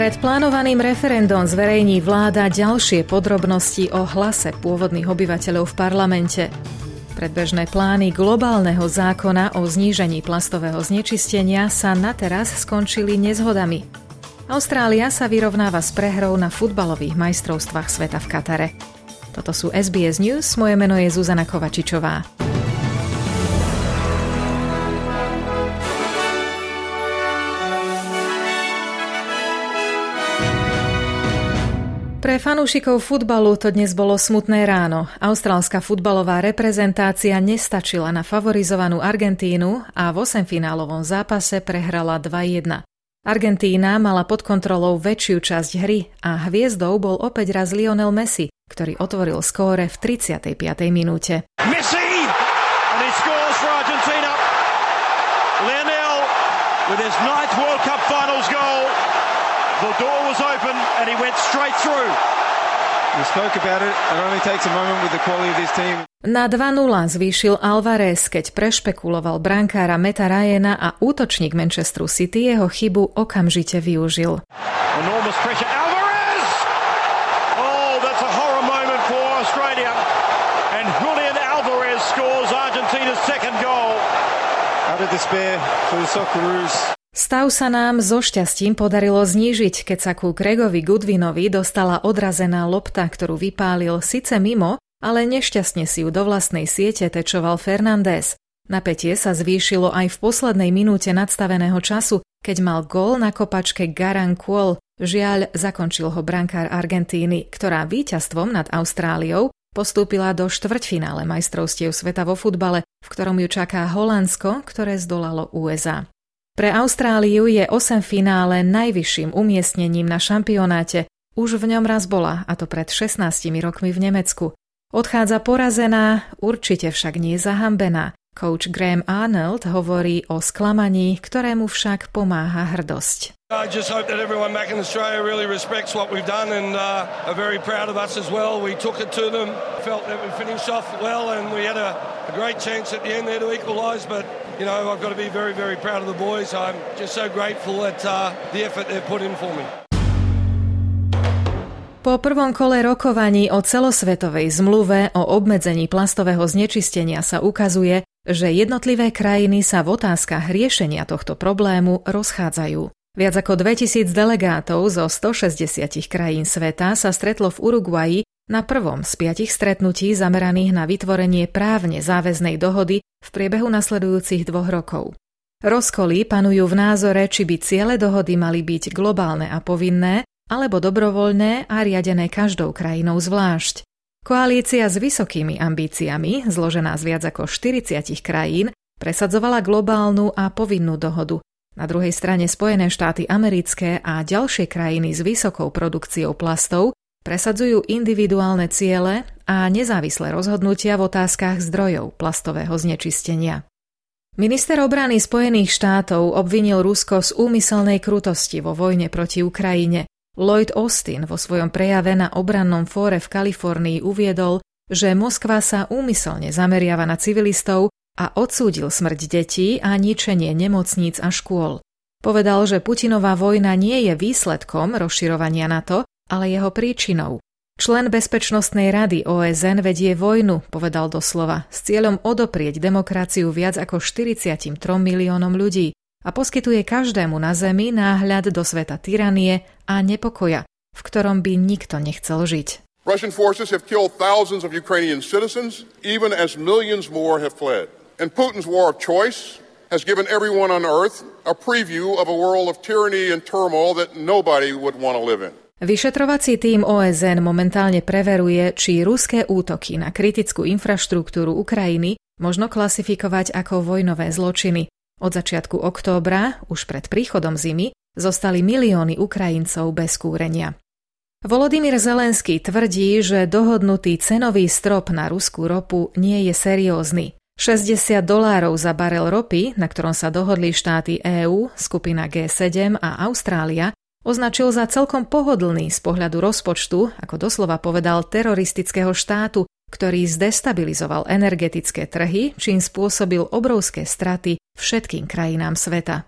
Pred plánovaným referendom zverejní vláda ďalšie podrobnosti o hlase pôvodných obyvateľov v parlamente. Predbežné plány globálneho zákona o znížení plastového znečistenia sa na teraz skončili nezhodami. Austrália sa vyrovnáva s prehrou na futbalových majstrovstvách sveta v Katare. Toto sú SBS News, moje meno je Zuzana Kovačičová. Pre fanúšikov futbalu to dnes bolo smutné ráno. Austrálska futbalová reprezentácia nestačila na favorizovanú Argentínu a v osemfinálovom zápase prehrala 2-1. Argentína mala pod kontrolou väčšiu časť hry a hviezdou bol opäť raz Lionel Messi, ktorý otvoril skóre v 35. minúte. Messi! And he scores for Argentina. Lionel with his and he went straight through. We spoke about it. It only takes a moment with the quality of this team. Na 2-0 zvýšil Alvarez, keď prešpekuloval brankára Meta Ryana a útočník Manchesteru City jeho chybu okamžite využil. Enormous pressure. Alvarez! Oh, that's a horror moment for Australia. And Julian Alvarez scores Argentina's second goal. Out of despair for the Socceroos. Stav sa nám so šťastím podarilo znížiť, keď sa ku Gregovi Goodwinovi dostala odrazená lopta, ktorú vypálil síce mimo, ale nešťastne si ju do vlastnej siete tečoval Fernández. Napätie sa zvýšilo aj v poslednej minúte nadstaveného času, keď mal gól na kopačke Garan Kuol. Žiaľ, zakončil ho brankár Argentíny, ktorá víťazstvom nad Austráliou postúpila do štvrťfinále majstrovstiev sveta vo futbale, v ktorom ju čaká Holandsko, ktoré zdolalo USA. Pre Austráliu je 8 finále najvyšším umiestnením na šampionáte. Už v ňom raz bola, a to pred 16 rokmi v Nemecku. Odchádza porazená, určite však nie zahambená. Coach Graham Arnold hovorí o sklamaní, ktorému však pomáha hrdosť. I just hope that everyone back in Australia really respects what we've done and uh, are very proud of us as well. We took it to them, felt that we finished off well and we had a, a great chance at the end there to equalise, but you know, I've got to be very, very proud of the boys. I'm just so grateful at uh, the effort they've put in for me. Po prvom kole rokovaní o celosvetovej zmluve o obmedzení plastového znečistenia sa ukazuje, že jednotlivé krajiny sa v otázkach riešenia tohto problému rozchádzajú. Viac ako 2000 delegátov zo 160 krajín sveta sa stretlo v Uruguaji na prvom z piatich stretnutí zameraných na vytvorenie právne záväznej dohody v priebehu nasledujúcich dvoch rokov. Rozkoly panujú v názore, či by ciele dohody mali byť globálne a povinné, alebo dobrovoľné a riadené každou krajinou zvlášť. Koalícia s vysokými ambíciami, zložená z viac ako 40 krajín, presadzovala globálnu a povinnú dohodu. Na druhej strane Spojené štáty americké a ďalšie krajiny s vysokou produkciou plastov Presadzujú individuálne ciele a nezávislé rozhodnutia v otázkach zdrojov plastového znečistenia. Minister obrany Spojených štátov obvinil Rusko z úmyselnej krutosti vo vojne proti Ukrajine. Lloyd Austin vo svojom prejave na obrannom fóre v Kalifornii uviedol, že Moskva sa úmyselne zameriava na civilistov a odsúdil smrť detí a ničenie nemocníc a škôl. Povedal, že Putinová vojna nie je výsledkom rozširovania NATO, ale jeho príčinou. Člen Bezpečnostnej rady OSN vedie vojnu, povedal doslova, s cieľom odoprieť demokraciu viac ako 43 miliónom ľudí a poskytuje každému na Zemi náhľad do sveta tyranie a nepokoja, v ktorom by nikto nechcel žiť. Russian forces have killed thousands of Ukrainian citizens, even as millions more have fled. And Putin's war of choice has given everyone on earth a preview of a world of tyranny and turmoil that nobody would want to live in. Vyšetrovací tým OSN momentálne preveruje, či ruské útoky na kritickú infraštruktúru Ukrajiny možno klasifikovať ako vojnové zločiny. Od začiatku októbra, už pred príchodom zimy, zostali milióny Ukrajincov bez kúrenia. Volodymyr Zelenský tvrdí, že dohodnutý cenový strop na ruskú ropu nie je seriózny. 60 dolárov za barel ropy, na ktorom sa dohodli štáty EÚ, skupina G7 a Austrália, označil za celkom pohodlný z pohľadu rozpočtu, ako doslova povedal, teroristického štátu, ktorý zdestabilizoval energetické trhy, čím spôsobil obrovské straty všetkým krajinám sveta.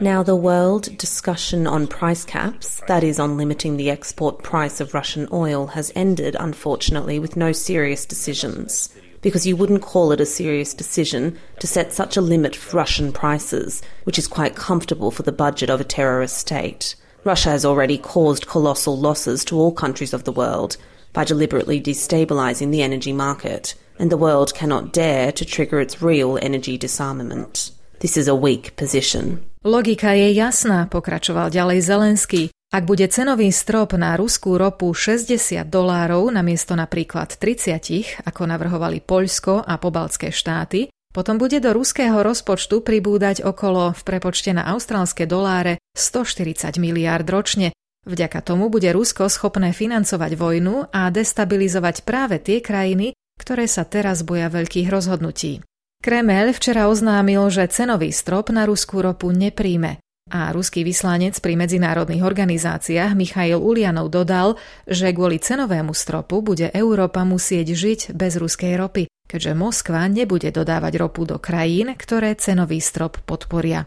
Now the world discussion on price caps, that is on limiting the export price of Russian oil, has ended, unfortunately, with no serious decisions. Because you wouldn't call it a serious decision to set such a limit for Russian prices, which is quite comfortable for the budget of a terrorist state. Russia has already caused colossal losses to all countries of the world by deliberately destabilizing the energy market, and the world cannot dare to trigger its real energy disarmament. This is a weak position. Logika je jasná, pokračoval ďalej Zelenský. Ak bude cenový strop na ruskú ropu 60 dolárov namiesto napríklad 30, ako navrhovali Poľsko a pobaltské štáty, potom bude do ruského rozpočtu pribúdať okolo v prepočte na austrálske doláre 140 miliárd ročne. Vďaka tomu bude Rusko schopné financovať vojnu a destabilizovať práve tie krajiny, ktoré sa teraz boja veľkých rozhodnutí. Kremel včera oznámil, že cenový strop na ruskú ropu nepríjme. A ruský vyslanec pri medzinárodných organizáciách Michail Ulianov dodal, že kvôli cenovému stropu bude Európa musieť žiť bez ruskej ropy, keďže Moskva nebude dodávať ropu do krajín, ktoré cenový strop podporia.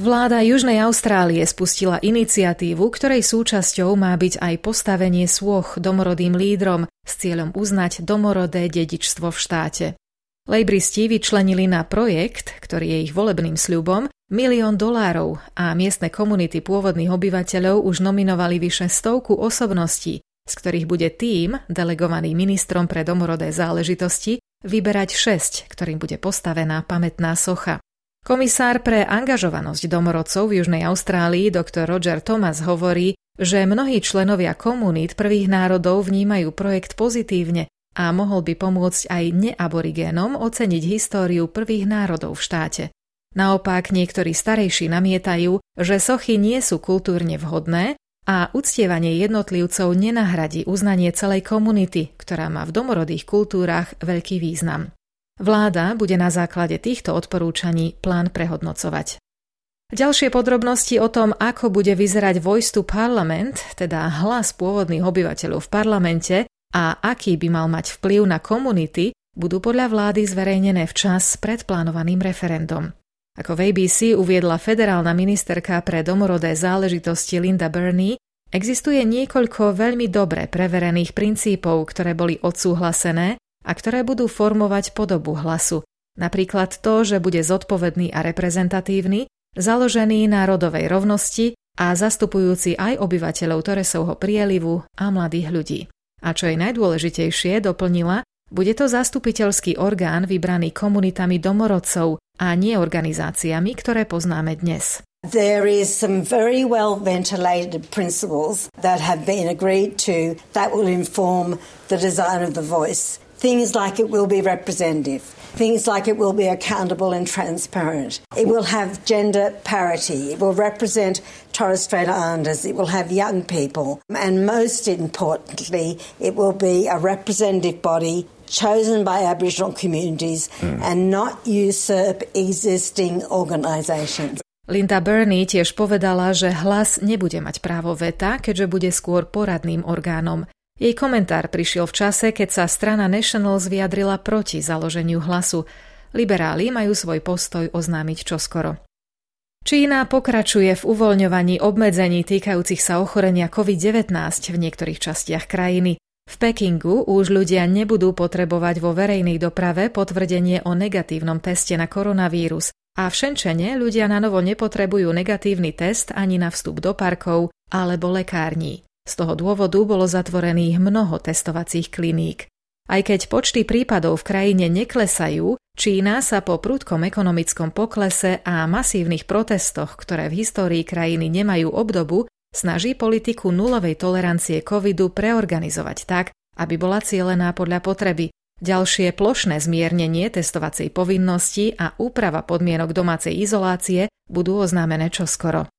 Vláda Južnej Austrálie spustila iniciatívu, ktorej súčasťou má byť aj postavenie sôch domorodým lídrom s cieľom uznať domorodé dedičstvo v štáte. Lejbristi vyčlenili na projekt, ktorý je ich volebným sľubom, milión dolárov a miestne komunity pôvodných obyvateľov už nominovali vyše stovku osobností, z ktorých bude tým, delegovaný ministrom pre domorodé záležitosti, vyberať šesť, ktorým bude postavená pamätná socha. Komisár pre angažovanosť domorodcov v Južnej Austrálii dr. Roger Thomas hovorí, že mnohí členovia komunít prvých národov vnímajú projekt pozitívne a mohol by pomôcť aj neaborigénom oceniť históriu prvých národov v štáte. Naopak niektorí starejší namietajú, že sochy nie sú kultúrne vhodné a uctievanie jednotlivcov nenahradí uznanie celej komunity, ktorá má v domorodých kultúrach veľký význam. Vláda bude na základe týchto odporúčaní plán prehodnocovať. Ďalšie podrobnosti o tom, ako bude vyzerať Voice to Parliament, teda hlas pôvodných obyvateľov v parlamente a aký by mal mať vplyv na komunity, budú podľa vlády zverejnené včas pred plánovaným referendum. Ako v ABC uviedla federálna ministerka pre domorodé záležitosti Linda Burney, existuje niekoľko veľmi dobre preverených princípov, ktoré boli odsúhlasené a ktoré budú formovať podobu hlasu. Napríklad to, že bude zodpovedný a reprezentatívny, založený na rodovej rovnosti a zastupujúci aj obyvateľov Toresovho prielivu a mladých ľudí. A čo je najdôležitejšie, doplnila, bude to zastupiteľský orgán vybraný komunitami domorodcov a nie organizáciami, ktoré poznáme dnes. There is some very well ventilated principles that have been agreed to that will inform the design of the voice. Things like it will be representative. Things like it will be accountable and transparent. It will have gender parity. It will represent Torres Strait Islanders. It will have young people. And most importantly, it will be a representative body chosen by Aboriginal communities mm. and not usurp existing organisations. Linda Burney tiež povedala, že hlas nebude mať právo veta, keďže bude skôr poradným orgánom. Jej komentár prišiel v čase, keď sa strana Nationals vyjadrila proti založeniu hlasu. Liberáli majú svoj postoj oznámiť čoskoro. Čína pokračuje v uvoľňovaní obmedzení týkajúcich sa ochorenia COVID-19 v niektorých častiach krajiny. V Pekingu už ľudia nebudú potrebovať vo verejnej doprave potvrdenie o negatívnom teste na koronavírus a v Šenčene ľudia na novo nepotrebujú negatívny test ani na vstup do parkov alebo lekární. Z toho dôvodu bolo zatvorených mnoho testovacích kliník. Aj keď počty prípadov v krajine neklesajú, Čína sa po prudkom ekonomickom poklese a masívnych protestoch, ktoré v histórii krajiny nemajú obdobu, snaží politiku nulovej tolerancie covidu preorganizovať tak, aby bola cielená podľa potreby. Ďalšie plošné zmiernenie testovacej povinnosti a úprava podmienok domácej izolácie budú oznámené čoskoro.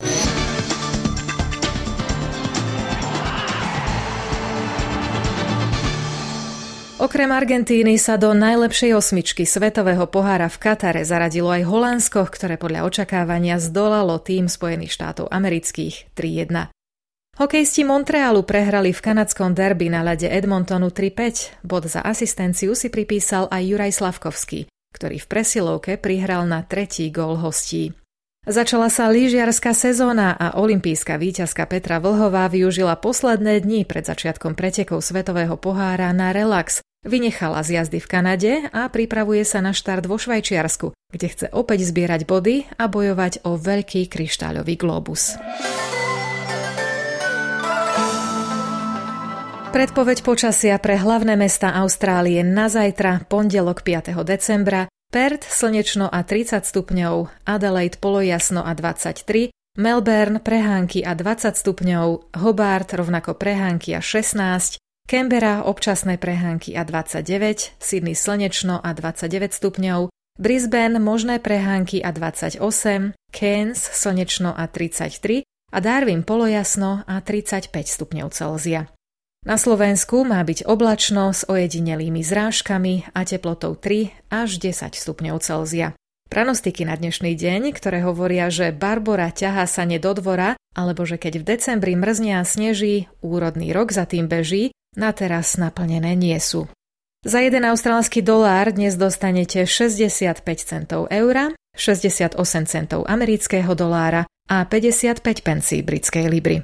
Okrem Argentíny sa do najlepšej osmičky svetového pohára v Katare zaradilo aj Holandsko, ktoré podľa očakávania zdolalo tým Spojených štátov amerických 3-1. Hokejisti Montrealu prehrali v kanadskom derby na ľade Edmontonu 3-5. Bod za asistenciu si pripísal aj Juraj Slavkovský, ktorý v presilovke prihral na tretí gól hostí. Začala sa lyžiarská sezóna a olimpijská víťazka Petra Vlhová využila posledné dni pred začiatkom pretekov Svetového pohára na relax, Vynechala z jazdy v Kanade a pripravuje sa na štart vo Švajčiarsku, kde chce opäť zbierať body a bojovať o veľký kryštáľový globus. Predpoveď počasia pre hlavné mesta Austrálie na zajtra, pondelok 5. decembra, Perth slnečno a 30 stupňov, Adelaide polojasno a 23, Melbourne prehánky a 20 stupňov, Hobart rovnako prehánky a 16, Canberra občasné prehánky a 29, Sydney slnečno a 29 stupňov, Brisbane možné prehánky a 28, Cairns slnečno a 33 a Darwin polojasno a 35 stupňov Celzia. Na Slovensku má byť oblačno s ojedinelými zrážkami a teplotou 3 až 10 stupňov Celzia. Pranostiky na dnešný deň, ktoré hovoria, že Barbora ťahá sa do dvora, alebo že keď v decembri mrzne a sneží, úrodný rok za tým beží, na teraz naplnené nie sú. Za jeden austrálsky dolár dnes dostanete 65 centov eura, 68 centov amerického dolára a 55 pencí britskej libry.